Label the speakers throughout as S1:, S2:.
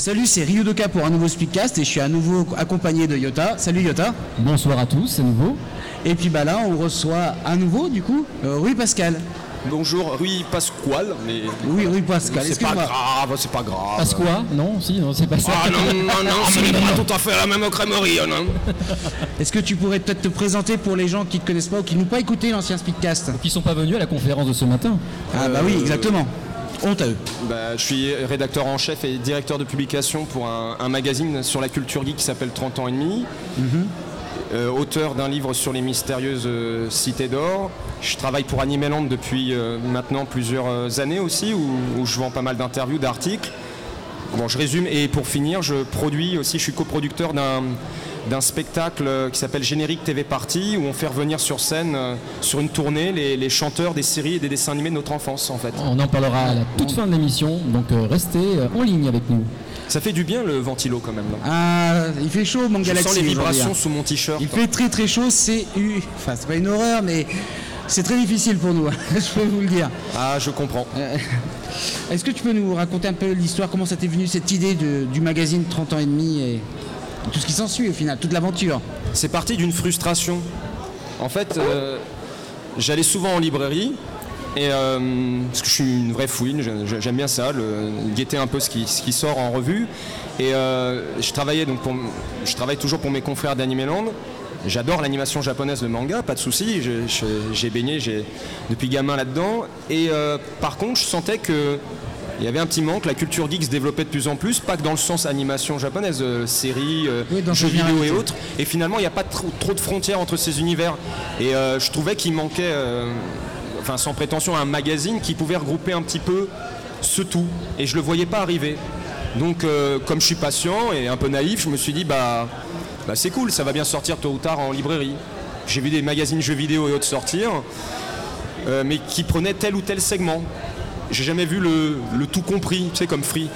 S1: Salut, c'est Ryudoka pour un nouveau Speedcast et je suis à nouveau accompagné de Yota. Salut Yota.
S2: Bonsoir à tous, c'est nouveau.
S1: Et puis bah là, on reçoit à nouveau du coup euh, Rui Pascal.
S3: Bonjour, Rui Pasquale, mais
S1: Oui, Rui Pascal.
S3: c'est pas grave, c'est pas grave.
S2: Pasqua Non, si, non, c'est pas ça.
S3: Ah non, non, non, ce n'est pas tout à fait la même crèmerie, non
S1: Est-ce que tu pourrais peut-être te présenter pour les gens qui ne te connaissent pas ou qui n'ont pas écouté l'ancien Speedcast?
S2: Qui sont pas venus à la conférence de ce matin?
S1: Ah bah oui, exactement. Honte à eux.
S3: Bah, je suis rédacteur en chef et directeur de publication pour un, un magazine sur la culture geek qui s'appelle 30 ans et demi. Euh, auteur d'un livre sur les mystérieuses euh, cités d'or. Je travaille pour Animeland depuis euh, maintenant plusieurs années aussi, où, où je vends pas mal d'interviews, d'articles. Bon, je résume. Et pour finir, je produis aussi, je suis coproducteur d'un d'un spectacle euh, qui s'appelle Générique TV Party, où on fait revenir sur scène, euh, sur une tournée, les, les chanteurs des séries et des dessins animés de notre enfance, en fait.
S2: On en parlera à la toute fin de l'émission, donc euh, restez en ligne avec nous.
S3: Ça fait du bien le ventilo quand même. là.
S1: Ah, il fait chaud mon
S3: Je
S1: Galaxy.
S3: sens les vibrations sous mon t-shirt.
S1: Il fait très très chaud, c'est u- enfin c'est pas une horreur mais c'est très difficile pour nous, je peux vous le dire.
S3: Ah, je comprends.
S1: Est-ce que tu peux nous raconter un peu l'histoire, comment ça t'est venu cette idée de- du magazine 30 ans et demi et tout ce qui s'ensuit au final, toute l'aventure
S3: C'est parti d'une frustration. En fait, euh, j'allais souvent en librairie. Et euh, parce que je suis une vraie fouine, j'ai- j'aime bien ça, le, guetter un peu ce qui, sort en revue. Et euh, je travaillais travaille toujours pour mes confrères d'Animeland. J'adore l'animation japonaise, le manga, pas de souci. J'ai baigné, depuis gamin là-dedans. Et par contre, je sentais que il y avait un petit manque. La culture geek se développait de plus en plus, pas que dans le sens animation japonaise, euh, séries, euh,
S1: Oui,
S3: jeux vidéo et autres. Et finalement, il n'y a pas trop, trop de frontières entre ces univers. Et euh, je trouvais qu'il manquait, enfin sans prétention, un magazine qui pouvait regrouper un petit peu ce tout. Et je le voyais pas arriver. Donc, comme je suis patient et un peu naïf, je me suis dit, bah, bah c'est cool, ça va bien sortir tôt ou tard en librairie. J'ai vu des magazines jeux vidéo et autres sortir, euh, mais qui prenaient tel ou tel segment. J'ai jamais vu le, le tout compris, tu sais, comme Free.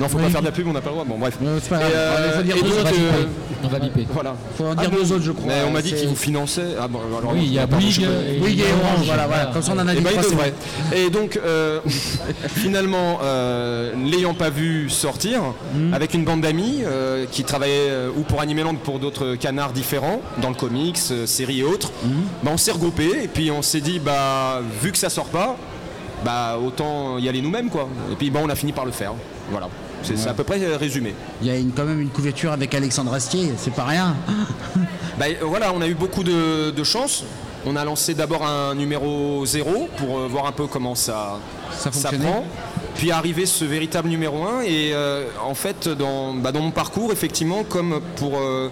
S3: Non, faut
S1: Oui.
S3: pas faire de la pub, on n'a pas le droit. Bon, bref.
S1: Euh, c'est pas
S3: Et.
S1: Il faut dire
S3: et donc,
S2: On va
S1: autres,
S3: euh.
S2: On va biper.
S3: voilà.
S1: Faut en dire
S3: Ah,
S1: deux autres je crois.
S3: Mais on m'a dit qu'ils vous finançaient. Ah bon, alors,
S2: Oui, il y a Bouygues et,
S1: et Orange, voilà, voilà. Comme ça on en a
S3: Eh
S1: dit
S3: ben, il. Et donc, euh, finalement, euh, l'ayant pas vu sortir,
S1: Hmm.
S3: avec une bande d'amis euh, qui travaillaient euh, ou pour Animeland pour d'autres canards différents, dans le comics, euh, séries et autres,
S1: Hmm.
S3: bah, on s'est regroupés et puis on s'est dit, bah, vu que ça sort pas, bah, autant y aller nous-mêmes, quoi. Et puis, bah, on a fini par le faire. Voilà. C'est à peu près euh, résumé.
S1: Il y a une- quand même une couverture avec Alexandre Astier, c'est pas rien.
S3: Bah, euh, voilà, on a eu beaucoup de, de chance. On a lancé d'abord un numéro 0 pour euh, voir un peu comment ça,
S1: Ça
S3: prend. Puis arrivé ce véritable numéro 1. Et euh, en fait, dans, bah, dans mon parcours, effectivement, comme pour euh,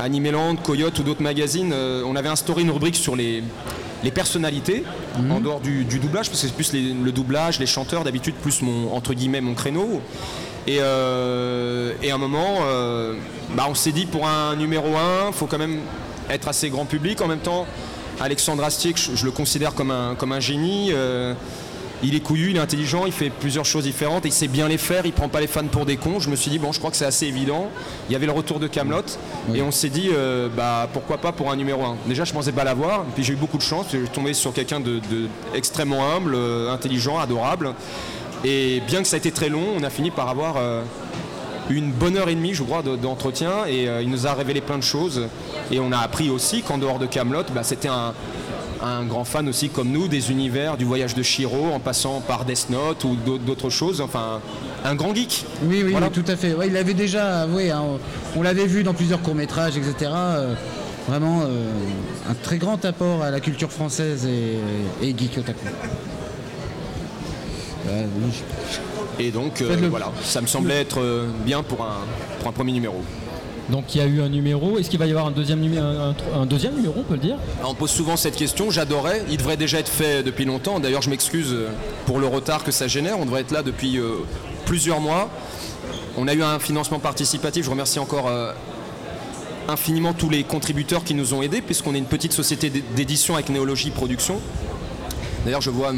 S3: Animeland, Coyote ou d'autres magazines, on avait instauré une rubrique sur les, les personnalités,
S1: Mhm.
S3: en dehors du, du doublage, parce que c'est plus les- le doublage, les chanteurs, d'habitude, plus mon, entre guillemets, mon créneau. Et, euh, et à un moment, euh, bah, on s'est dit pour un numéro 1, faut quand même être assez grand public. En même temps, Alexandre Astier, je le considère comme un, comme un génie. euh, il est couillu, il est intelligent, il fait plusieurs choses différentes et il sait bien les faire, il prend pas les fans pour des cons. Je me suis dit, bon, je crois que c'est assez évident. Il y avait le retour de Camelot et on s'est dit, euh, bah, pourquoi pas pour un numéro 1. Déjà, je pensais pas l'avoir, puis j'ai eu beaucoup de chance, je suis tombé sur quelqu'un de, de extrêmement humble, euh, intelligent, adorable. Et bien que ça a été très long, on a fini par avoir euh, une bonne heure et demie, je crois, de- d'entretien. Et euh, il nous a révélé plein de choses. Et on a appris aussi qu'en dehors de Camelot, bah, c'était un, un grand fan aussi comme nous des univers, du voyage de Shiro, en passant par Death Note ou d'autres- choses. Enfin, un grand geek.
S1: Oui, oui,
S3: Voilà.
S1: oui, tout à fait. Ouais, il l'avait déjà avoué, hein. on l'avait vu dans plusieurs courts-métrages, etc. Euh, vraiment euh, un très grand apport à la culture française et, et geek otaku. Euh, oui.
S3: Et donc, voilà, ça me semblait être bien pour un, pour un premier numéro.
S2: Donc il y a eu un numéro. Est-ce qu'il va y avoir un deuxième, numé- un, deuxième numéro, on peut le dire?
S3: On pose souvent cette question, j'adorais, il devrait déjà être fait depuis longtemps, d'ailleurs je m'excuse euh, pour le retard que ça génère, on devrait être là depuis euh, plusieurs mois. On a eu un financement participatif, je remercie encore euh, infiniment tous les contributeurs qui nous ont aidés, puisqu'on est une petite société d'é- d'édition avec Néologie Production. D'ailleurs je vois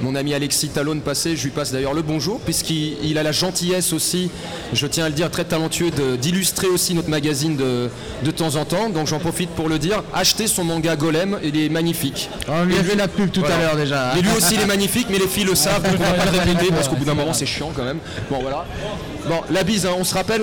S3: mon ami Alexis Talon passé, je lui passe d'ailleurs le bonjour, puisqu'il il a la gentillesse aussi, je tiens à le dire, très talentueux, de- d'illustrer aussi notre magazine de, de temps en temps. Donc j'en profite pour le dire, achetez son manga Golem, il est magnifique.
S1: On lui a fait la pub tout
S3: Voilà.
S1: à l'heure déjà.
S3: Et lui aussi il est magnifique, mais les filles le savent, donc on va pas le répéter parce qu'au bout d'un moment c'est chiant quand même. Bon voilà. Bon, la bise, hein, on se rappelle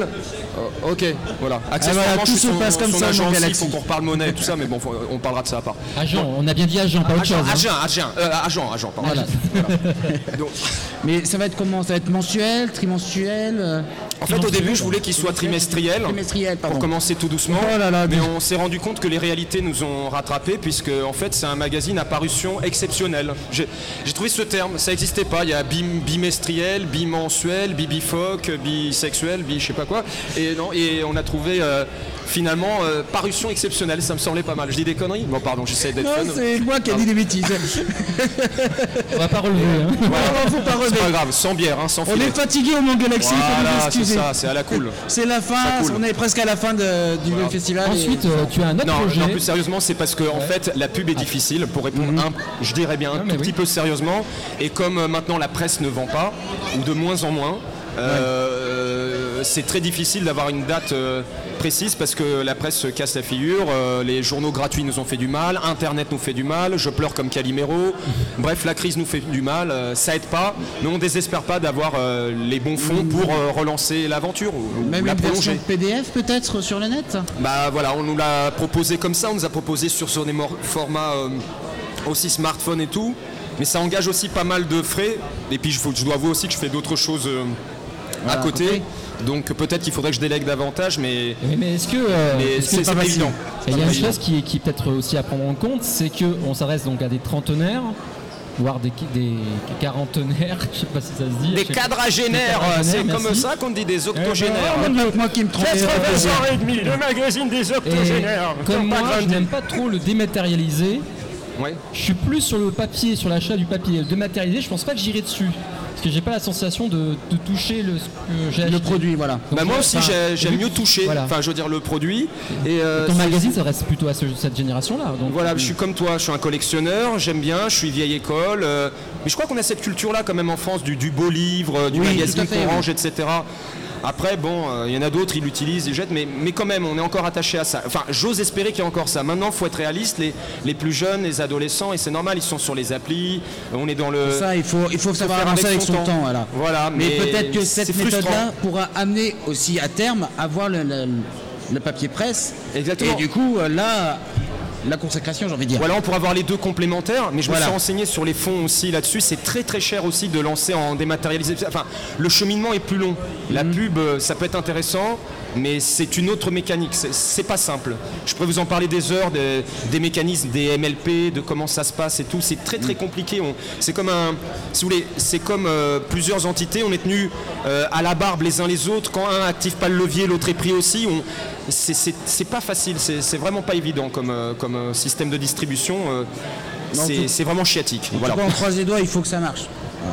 S3: Euh, Ok, voilà. Accessoirement,
S1: Ah,
S3: je
S1: tout
S3: suis
S1: se
S3: son,
S1: passe comme
S3: son
S1: ça
S3: agent aussi, il faut qu'on reparle monnaie et tout ça, mais bon, faut- on parlera de ça à part.
S2: Agent, on a bien dit agent, pas autre
S3: Agent,
S2: chose. hein.
S3: agent, agent, euh, agent, agent, pardon.
S1: Voilà.
S3: Donc,
S1: Mais ça va être comment? Ça va être mensuel, trimensuel euh,
S3: en fait, au début, je voulais qu'il soit trimestriel.
S1: Trimestriel, pardon.
S3: Pour commencer tout doucement,
S1: Oh là là,
S3: mais on s'est rendu compte que les réalités nous ont rattrapés puisque en fait c'est un magazine à parution exceptionnelle. J'ai trouvé ce terme, ça n'existait pas. Il y a bim- bimestriel, bimensuel, bibifoque, bisexuel, bi je sais pas quoi. Et non, et on a trouvé euh, finalement euh, parution exceptionnelle. Ça me semblait pas mal. Je dis des conneries? Bon pardon, j'essaie d'être
S1: Non,
S3: fun.
S1: c'est moi qui ai dit des bêtises.
S2: On va pas relever. hein.
S1: Voilà, faut pas
S3: C'est pas grave, sans bière, hein, sans
S1: On
S3: filet.
S1: est fatigué au Mont Galaxy,
S3: Voilà. Ça, c'est à la cool.
S1: C'est la fin, on est presque à la fin de- du
S3: Voilà.
S1: festival. et-
S2: Ensuite, euh, tu as un autre
S3: Non,
S2: projet.
S3: non, plus sérieusement, c'est parce que en fait, la pub est difficile. Pour répondre, un, je dirais bien un tout petit
S2: oui.
S3: peu sérieusement. Et comme euh, maintenant la presse ne vend pas, ou de moins en moins, euh, c'est très difficile d'avoir une date euh, précise parce que la presse se casse la figure. euh, les journaux gratuits nous ont fait du mal, Internet nous fait du mal. Je pleure comme Calimero. Bref, la crise nous fait du mal. euh, ça aide pas, mais on désespère pas d'avoir euh, les bons fonds pour euh, relancer l'aventure ou,
S1: Même
S3: la
S1: une version
S3: prolonger.
S1: PDF peut-être sur le net
S3: Bah voilà, on nous l'a proposé comme ça, on nous a proposé sur, sur des formats euh, aussi smartphone et tout, mais ça engage aussi pas mal de frais. Et puis je, dois avouer aussi que je fais d'autres choses euh, à côté. Donc peut-être qu'il faudrait que je délègue davantage, mais,
S2: Mais, mais est-ce que, euh,
S3: mais
S2: est-ce que-
S3: c'est pas évident.
S2: il y a une chose qui, qui est peut-être aussi à prendre en compte, c'est qu'on s'adresse donc à des trentenaires, voire des, des quarantenaires, je sais pas si ça se dit.
S3: Des quadragénaires, c'est comme ça qu'on dit des
S1: Oh,
S3: octogénaires.
S1: même moi qui me trompais.
S3: ans et demi, le magazine des
S2: Et
S3: octogénaires.
S2: comme
S3: Pas
S2: moi, je n'aime pas trop le dématérialisé.
S3: Ouais.
S2: Je suis plus sur le papier, sur l'achat du papier. Le dématérialisé, je pense pas que j'irai dessus. Parce que j'ai pas la sensation de, de toucher le.
S1: Le produit, voilà.
S2: Donc,
S3: Bah moi aussi j'aime mieux toucher,
S2: Voilà.
S3: enfin je veux dire le produit. Et euh,
S2: Ton magazine, ça reste plutôt à ce- cette génération-là. Donc,
S3: Voilà, je suis comme toi, je suis un collectionneur, j'aime bien, je suis vieille école. euh, mais je crois qu'on a cette culture-là quand même en France, du, du beau livre, euh, du
S1: Oui,
S3: magazine
S1: tout à fait,
S3: qu'on
S1: oui.
S3: range, etc. Après, bon, euh, il y en a d'autres, ils l'utilisent, ils jettent, mais, mais quand même, on est encore attaché à ça. Enfin, j'ose espérer qu'il y a encore ça. Maintenant, il faut être réaliste, les, les plus jeunes, les adolescents, et c'est normal, ils sont sur les applis, on est dans le...
S1: Ça, il faut, il faut savoir
S3: faire
S1: avancer
S3: avec son temps.
S1: temps. voilà.
S3: Voilà,
S1: mais,
S3: mais
S1: peut-être que cette méthode-là pourra amener aussi à terme à voir le, le- le papier presse.
S3: Exactement.
S1: Et du coup, euh, là, la consécration, j'ai envie de dire.
S3: Voilà, on pourra avoir les deux complémentaires, mais je
S1: Voilà.
S3: me suis renseigné sur les fonds aussi là-dessus. C'est très très cher aussi de lancer en dématérialisé. Enfin, le cheminement est plus long. La
S1: Mhm.
S3: pub, euh, ça peut être intéressant, mais c'est une autre mécanique. C'est- pas simple. Je pourrais vous en parler des heures, des, des mécanismes, des MLP, de comment ça se passe et tout. C'est très très compliqué. On- C'est comme un, si vous voulez, c'est comme euh, plusieurs entités. On est tenus euh, à la barbe les uns les autres. Quand un active pas le levier, l'autre est pris aussi. C'est- pas facile. C'est vraiment pas évident comme, euh, comme système de distribution. c'est vraiment chiatique.
S1: Voilà. on croise les doigts, il faut que ça marche.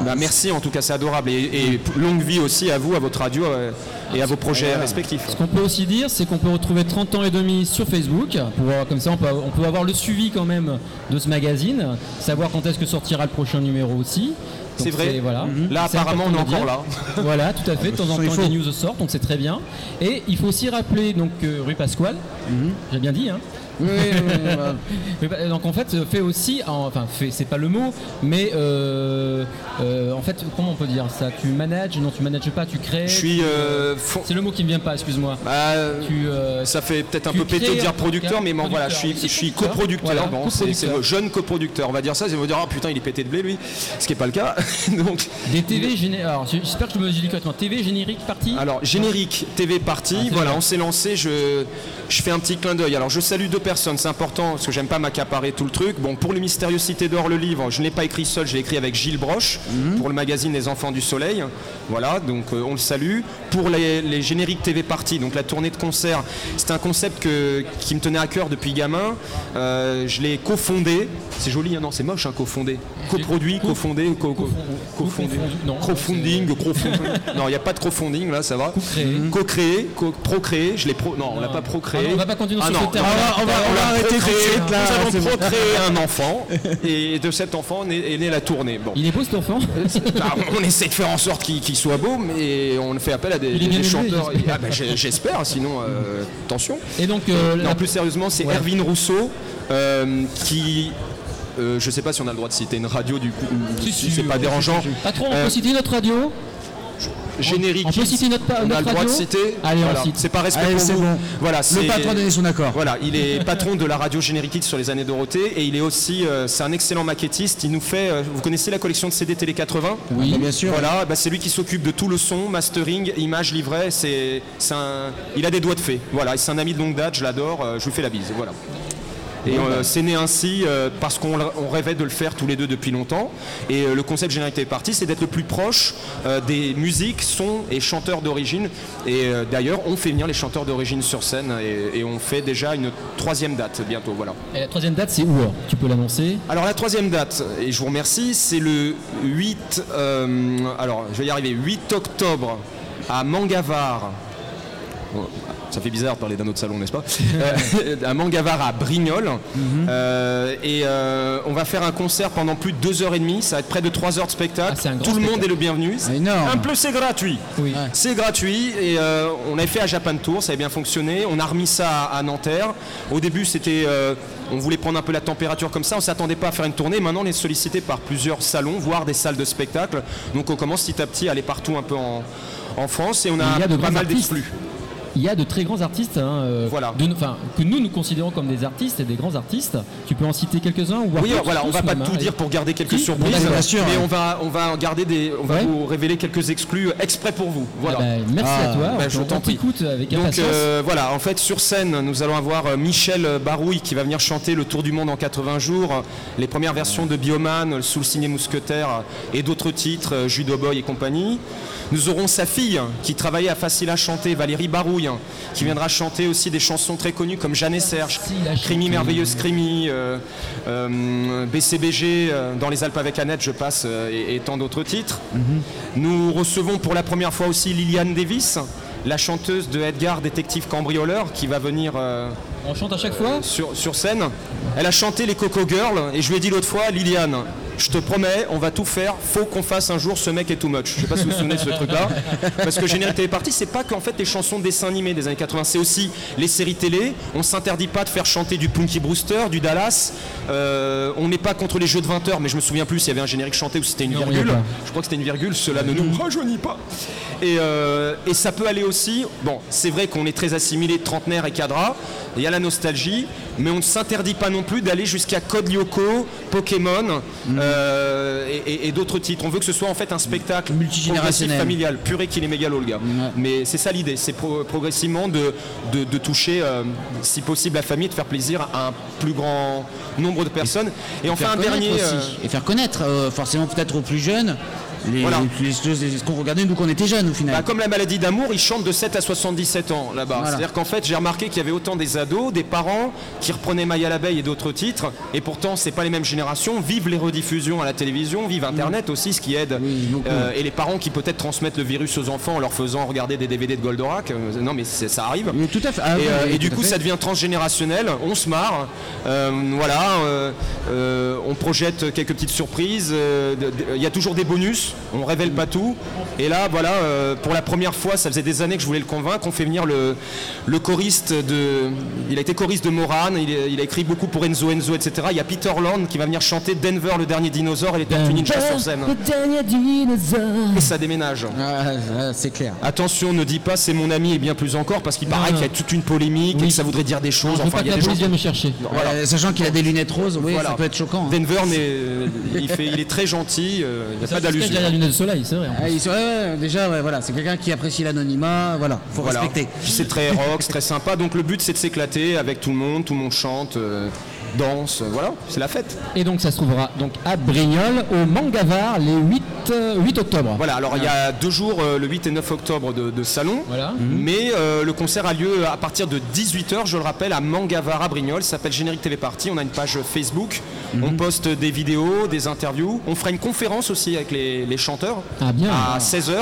S3: Bah, merci en tout cas, c'est adorable. Et, et longue vie aussi à vous, à votre radio euh, et à vos projets respectifs.
S2: Ce qu'on peut aussi dire, c'est qu'on peut retrouver 30 ans et demi sur Facebook. Pour comme ça, on peut, on peut avoir le suivi quand même de ce magazine, savoir quand est-ce que sortira le prochain numéro aussi.
S3: C'est vrai.
S2: Voilà.
S3: Là,
S2: C'est
S3: apparemment, on est encore
S2: dire. Voilà, tout à fait. De temps en temps, des news sortent, donc c'est très bien. Et il faut aussi rappeler donc que rue Pasquale, j'ai bien dit, hein,
S1: Oui, oui, oui,
S2: donc en fait euh, fait aussi, en- enfin fait c'est pas le mot, mais euh, euh, en fait comment on peut dire ça? Tu manages? Non, tu manages pas, tu crées?
S3: Je suis. euh, fond-
S2: C'est le mot qui me vient pas, excuse-moi.
S3: bah,
S2: euh,
S3: ça fait peut-être un peu pété de dire producteur, mais bon, voilà, je suis, je suis
S2: Producteur.
S3: coproducteur.
S2: Voilà,
S3: bon, c'est le jeune coproducteur, on va dire ça. Ils vont dire, oh putain, il est pété de blé lui, ce qui n'est pas le cas. Donc,
S2: Des TV génériques. Alors j'espère que je me dis correctement. TV générique partie.
S3: Alors, générique TV parti,
S2: Ah,
S3: voilà,
S2: bien.
S3: on s'est lancé, je, je fais un petit clin d'œil. Alors, je salue deux personnes, c'est important, parce que j'aime pas m'accaparer tout le truc. Bon, pour les Mystérieuses Cités d'Or, le livre, je ne l'ai pas écrit seul, je l'ai écrit avec Gilles Broche,
S2: Mhm.
S3: pour le magazine Les Enfants du Soleil. Voilà, donc euh, on le salue. Pour les génériques TV Party, donc la tournée de concert. C'est un concept que- qui me tenait à cœur depuis gamin. Euh, je l'ai cofondé. C'est joli, hein, non, c'est moche, hein, cofondé. Coproduit, cofondé, co- co- cofondé.
S2: Non,
S3: Crowdfunding, crowdfunding. Non, il n'y a pas de crowdfunding là, ça va.
S2: Co-créé.
S3: Co-créé, co- procréé. Je l'ai pro. Non, on l'a pas procréé.
S2: Ah non, on va pas continuer sur
S3: non,
S2: ce terrain.
S3: non,
S2: On va-
S1: on va- on va
S3: l'a
S1: arrêter tout de
S3: procréé.
S1: suite, là,
S3: Nous avons
S1: bon.
S3: procréé un enfant et de cet enfant est, est née la tournée. Bon.
S2: Il est beau cet enfant
S3: Bah, on essaie de faire en sorte qu'il soit beau, mais on fait appel à des, chanteurs.
S2: j'espère.
S3: Ah, bah, J'espère, sinon euh, attention.
S2: Et donc, euh,
S3: Non,
S2: la-
S3: plus sérieusement, c'est
S2: Ouais.
S3: Erwin Rousseau euh, qui. euh, je sais pas si on a le droit de citer une radio du coup, ou
S2: Si,
S3: si
S2: si,
S3: c'est pas
S2: euh,
S3: dérangeant.
S2: Patron, on
S3: Euh,
S2: peut citer notre radio?
S3: Générique.
S2: on peut citer notre pa-
S3: on a le droit de citer.
S2: Allez, on
S3: Voilà.
S2: cite.
S3: C'est pas respect
S1: Allez,
S3: pour
S1: c'est
S3: vous.
S1: bon.
S3: Voilà,
S1: Le patron a donné son accord.
S3: Voilà, il est patron de la radio Générique X sur les années Dorothée et il est aussi, euh, c'est un excellent maquettiste. Il nous fait, euh, vous connaissez la collection de CD Télé 80
S1: Oui, bien sûr.
S3: Voilà, bah, c'est lui qui s'occupe de tout le son, mastering, image, livret. C'est, c'est un, il a des doigts de fée. Voilà, c'est un ami de longue date, je l'adore. euh, je lui fais la bise. Voilà. Et euh, c'est né ainsi euh, parce qu'on on rêvait de le faire tous les deux depuis longtemps. Et euh, le concept Générique TV Party, c'est d'être le plus proche des musiques, sons et chanteurs d'origine. Et d'ailleurs, on fait venir les chanteurs d'origine sur scène et, et on fait déjà une troisième date bientôt. Voilà.
S2: Et la troisième date, c'est où Tu peux l'annoncer?
S3: Alors la troisième date, et je vous remercie, c'est le 8, euh, alors je vais y arriver, 8 octobre à Mangavar. Bon, Ça fait bizarre de parler d'un autre salon, n'est-ce pas Euh, À Mangavar à Brignoles. Euh, et euh, on va faire un concert pendant plus de 2 heures et demie. Ça va être près de 3 heures de spectacle.
S2: Ah, un
S3: Tout le monde
S2: spectacle.
S3: est le bienvenu.
S1: C'est énorme.
S3: Un peu c'est gratuit.
S2: Oui.
S3: C'est gratuit et euh, on avait fait à Japan Tour, ça avait bien fonctionné. On a remis ça à, à Nanterre. Au début, c'était, euh, on voulait prendre un peu la température comme ça. On s'attendait pas à faire une tournée. Maintenant, on est sollicité par plusieurs salons, voire des salles de spectacle. Donc, on commence petit à petit à aller partout un peu en, en France et on
S2: Il y
S3: a,
S2: a de
S3: pas mal d'exclus.
S2: Il y a de très grands artistes, hein, euh,
S3: Voilà.
S2: de- enfin, que nous nous considérons comme des artistes et des grands artistes. Tu peux en citer quelques-uns ou voir
S3: Oui, voilà, on va pas
S2: même,
S3: tout
S2: hein,
S3: dire pour garder quelques
S2: Si,
S3: surprises,
S2: bon, d'accord,
S1: bien sûr,
S3: mais on va, on va garder des, on va
S2: Ouais.
S3: vous révéler quelques exclus exprès pour vous.
S2: Ah
S3: Voilà.
S2: bah, merci
S1: Ah,
S2: à toi,
S3: bah,
S2: on-
S3: je
S2: on
S3: t'en prie.
S2: t'écoute avec
S3: Donc
S2: impatience.
S3: euh, voilà, en fait sur scène, nous allons avoir euh, Michel Barouille qui va venir chanter le Tour du monde en 80 jours, les premières versions de Bioman, Sous le ciné mousquetaire et d'autres titres, Judo Boy et compagnie. Nous aurons sa fille qui travaillait à Facile à chanter, Valérie Barouille, qui viendra chanter aussi des chansons très connues comme Jeanne et Serge, Crimi. Merveilleuse Crimi, euh, euh, BCBG, euh, Dans les Alpes avec Annette, je passe, et, et tant d'autres titres. Nous recevons pour la première fois aussi Liliane Davis, la chanteuse de Edgar, détective cambrioleur, qui va venir
S2: on chante à chaque fois?
S3: sur, sur scène. Elle a chanté les Coco Girls et je lui ai dit l'autre fois, Liliane, je te promets, on va tout faire, faut qu'on fasse un jour ce mec est too much. Je sais pas si vous vous souvenez de ce truc-là. Parce que Générique Télé Party, c'est pas qu'en fait les chansons de dessins animés des années 80, c'est aussi les séries télé. On s'interdit pas de faire chanter du Punky Brewster, du Dallas. Euh, on n'est pas contre les jeux de 20 heures, mais je me souviens plus s'il y avait un générique chanté ou si c'était une virgule. Je crois que c'était une virgule, cela ne nous rajeunit pas. Et, euh, et ça peut aller aussi, bon, c'est vrai qu'on est très assimilé trentenaire et cadra, il y a la nostalgie, mais on ne s'interdit pas non plus d'aller jusqu'à Code Lyoko, Pokémon euh, et, et- et d'autres titres. On veut que ce soit en fait un spectacle
S1: Multigénérationnel.
S3: familial, purée qu'il est méga le gars.
S1: Ouais.
S3: Mais c'est ça l'idée, c'est pro- progressivement de, de- de toucher, euh, si possible, la famille, de faire plaisir à un plus grand nombre de personnes. Et enfin
S1: Faire
S3: un dernier...
S1: aussi.
S3: euh,
S1: Et faire connaître, forcément peut-être aux plus jeunes, les,
S3: Voilà.
S1: les choses ce qu'on regardait nous qu'on était jeunes au final.
S3: Bah, comme la maladie d'amour, ils chantent de 7 à 77 ans là-bas.
S1: Voilà.
S3: C'est-à-dire qu'en fait, j'ai remarqué qu'il y avait autant des ados, des parents qui reprenaient Maya l'abeille et d'autres titres, et pourtant, c'est pas les mêmes générations. Vivent les rediffusions à la télévision, vivent Internet aussi, ce qui aide.
S1: Oui.
S3: Euh, et les parents qui peut-être transmettent le virus aux enfants en leur faisant regarder des DVD de Goldorak. Euh, non, mais ça arrive.
S1: Tout à fait. Ah
S3: et,
S1: oui,
S3: euh, et du coup, ça devient transgénérationnel. On se marre. Euh, voilà. on projette quelques petites surprises. Il y a toujours des bonus. On révèle pas tout. Et là, voilà, euh, pour la première fois, ça faisait des années que je voulais le convaincre. On fait venir le, le choriste de. Il a été choriste de Moran. Il, a écrit beaucoup pour Enzo Enzo, etc. Il y a Peter Land qui va venir chanter Denver, le dernier dinosaure, et les Tortues Ninja sur scène.
S2: Le dernier dinosaure.
S3: Et ça déménage.
S1: Ah, c'est clair.
S3: Attention, ne dis pas c'est mon ami et bien plus encore parce qu'il paraît qu'il y a toute une polémique et
S2: Oui.
S3: que ça voudrait dire des choses. Enfin,
S2: pas
S3: il y
S2: que
S3: a
S2: la
S3: des gens
S2: me chercher.
S3: Voilà.
S1: Euh, sachant qu'il a des lunettes roses, oui,
S3: Voilà.
S1: ça peut être choquant. hein.
S3: Denver, n'est- il, fait, il est très gentil, euh, il n'y a
S2: Ça
S3: pas d'allusion.
S2: Derrière les lunettes de soleil, c'est vrai. en.
S1: Ah, sont- ouais, déjà, ouais, voilà, c'est quelqu'un qui apprécie l'anonymat, voilà, faut
S3: Voilà.
S1: respecter.
S3: C'est très rock, c'est très sympa. Donc le but c'est de s'éclater avec tout le monde, tout le monde chante. euh, danse, voilà, c'est la fête.
S2: Et donc ça se trouvera donc à Brignoles au Mangavar les 8, euh, 8 octobre.
S3: Voilà, alors il y a deux jours, euh, le 8 et 9 octobre de, de salon,
S2: Voilà.
S3: mais euh, le concert a lieu à partir de 18h, je le rappelle, à Mangavar à Brignoles, ça s'appelle Générique Télé Party, on a une page Facebook, on poste des vidéos, des interviews, on fera une conférence aussi avec les, les chanteurs
S2: Ah bien.
S3: à 16h.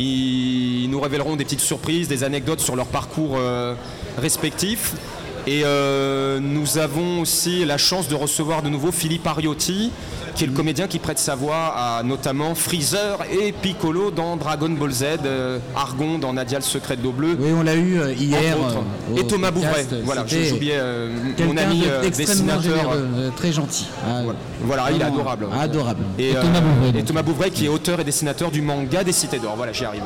S3: Ils nous révéleront des petites surprises, des anecdotes sur leur parcours respectifs. Et euh, nous avons aussi la chance de recevoir de nouveau Philippe Ariotti, qui est le comédien qui prête sa voix à notamment Freezer et Piccolo dans Dragon Ball Z, euh, Argon dans Nadia le secret de l'eau bleue.
S1: Oui, on l'a eu euh, hier. euh,
S3: et Thomas Bouvray, voilà,
S1: C'était
S3: j'ai oublié euh, mon ami dessinateur.
S1: généreux, très gentil. Ah,
S3: Voilà, il est adorable.
S1: Adorable.
S3: Et,
S2: Et Thomas Bouvray,
S3: et
S2: donc.
S3: Thomas Bouvray qui est auteur et dessinateur du manga des Cités d'Or. Voilà, j'y arrive.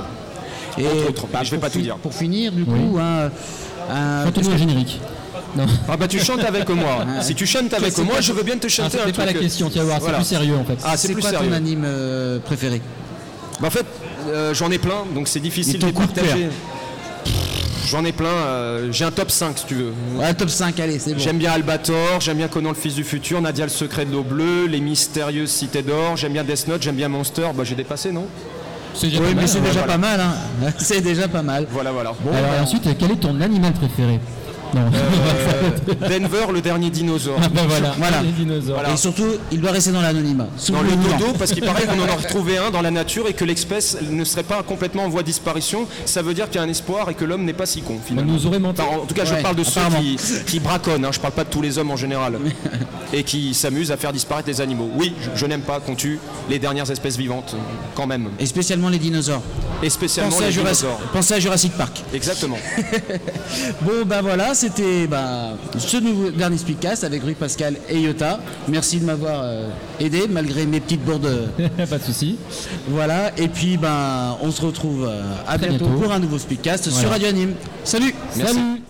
S1: Et
S3: autres, mais je vais
S1: pour
S3: pas tout dire.
S1: Pour finir, du coup, un-
S2: Chantez-nous un générique. Non.
S3: Ah bah tu chantes avec moi. Si tu chantes avec moi, je veux bien te
S2: Ah,
S3: chanter un
S2: c'était pas la question, tu vas voir,
S3: Voilà.
S2: c'est plus sérieux en fait.
S3: Ah, c'est
S1: quoi
S3: sérieux.
S1: ton anime euh, préféré
S3: Bah, en fait, euh, j'en ai plein, donc c'est difficile de partager. J'en ai plein, euh, j'ai un top 5 si tu veux.
S1: Ouais, top 5, allez, c'est bon.
S3: J'aime bien Albator, j'aime bien Conan le fils du futur, Nadia le secret de l'eau bleue, les mystérieuses cités d'or, j'aime bien Death Note, j'aime bien Monster, bah j'ai dépassé non?
S2: C'est déjà
S1: Oui,
S2: pas
S1: mais
S2: mal,
S1: c'est déjà
S3: voilà.
S1: pas mal. Hein. C'est déjà pas mal.
S3: Voilà voilà.
S1: Bon,
S2: Alors
S1: bah,
S2: et ensuite, quel est ton animal préféré? Non.
S3: Euh, Denver le dernier dinosaure.
S2: Ah bah voilà,
S1: Voilà.
S2: les dinosaures.
S3: Voilà.
S1: Et surtout, il doit rester dans l'anonymat.
S3: Dans
S1: le
S3: dodo, parce qu'il paraît qu'on en a retrouvé un dans la nature et que l'espèce ne serait pas complètement en voie de disparition. Ça veut dire qu'il y a un espoir et que l'homme n'est pas si con
S2: On
S3: finalement.
S2: nous aurait menti.
S3: Enfin, en tout cas, je parle de ceux qui, qui braconnent, hein, je parle pas de tous les hommes en général, et qui s'amusent à faire disparaître les animaux. Oui, je, je n'aime pas qu'on tue les dernières espèces vivantes, quand même.
S1: Et spécialement les dinosaures.
S3: Et spécialement
S1: Pensez à,
S3: les
S1: Jurassic,
S3: dinosaures.
S1: pensez à Jurassic Park.
S3: Exactement.
S1: Bon, bah voilà, c'était bah, ce nouveau dernier Speedcast avec Rui Pascal et Yota. Merci de m'avoir euh, aidé malgré mes petites bourdes.
S2: pas de souci.
S1: voilà, et puis ben, on se retrouve euh, à bientôt,
S2: bientôt.
S1: pour un nouveau Speedcast
S2: Voilà.
S1: sur Radio Anime. Salut
S3: Merci.
S2: Salut